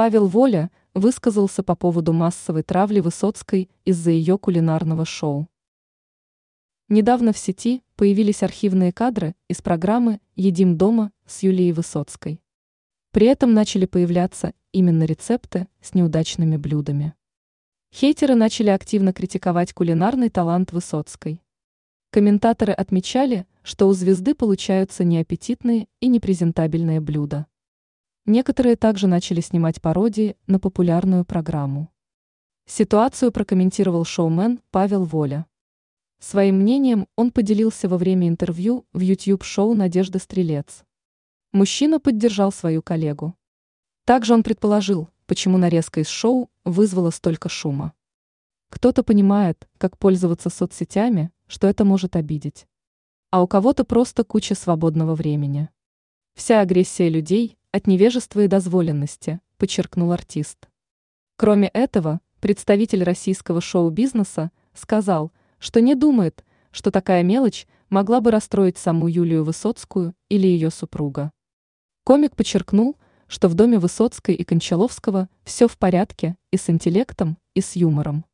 Павел Воля высказался по поводу массовой травли Высоцкой из-за ее кулинарного шоу. Недавно в сети появились архивные кадры из программы «Едим дома» с Юлией Высоцкой. При этом начали появляться именно рецепты с неудачными блюдами. Хейтеры начали активно критиковать кулинарный талант Высоцкой. Комментаторы отмечали, что у звезды получаются неаппетитные и непрезентабельные блюда. Некоторые также начали снимать пародии на популярную программу. Ситуацию прокомментировал шоумен Павел Воля. Своим мнением он поделился во время интервью в YouTube-шоу «Надежда Стрелец». Мужчина поддержал свою коллегу. Также он предположил, почему нарезка из шоу вызвала столько шума. Кто-то понимает, как пользоваться соцсетями, что это может обидеть. А у кого-то просто куча свободного времени. Вся агрессия людей от невежества и дозволенности, подчеркнул артист. Кроме этого, представитель российского шоу-бизнеса сказал, что не думает, что такая мелочь могла бы расстроить саму Юлию Высоцкую или ее супруга. Комик подчеркнул, что в доме Высоцкой и Кончаловского все в порядке и с интеллектом, и с юмором.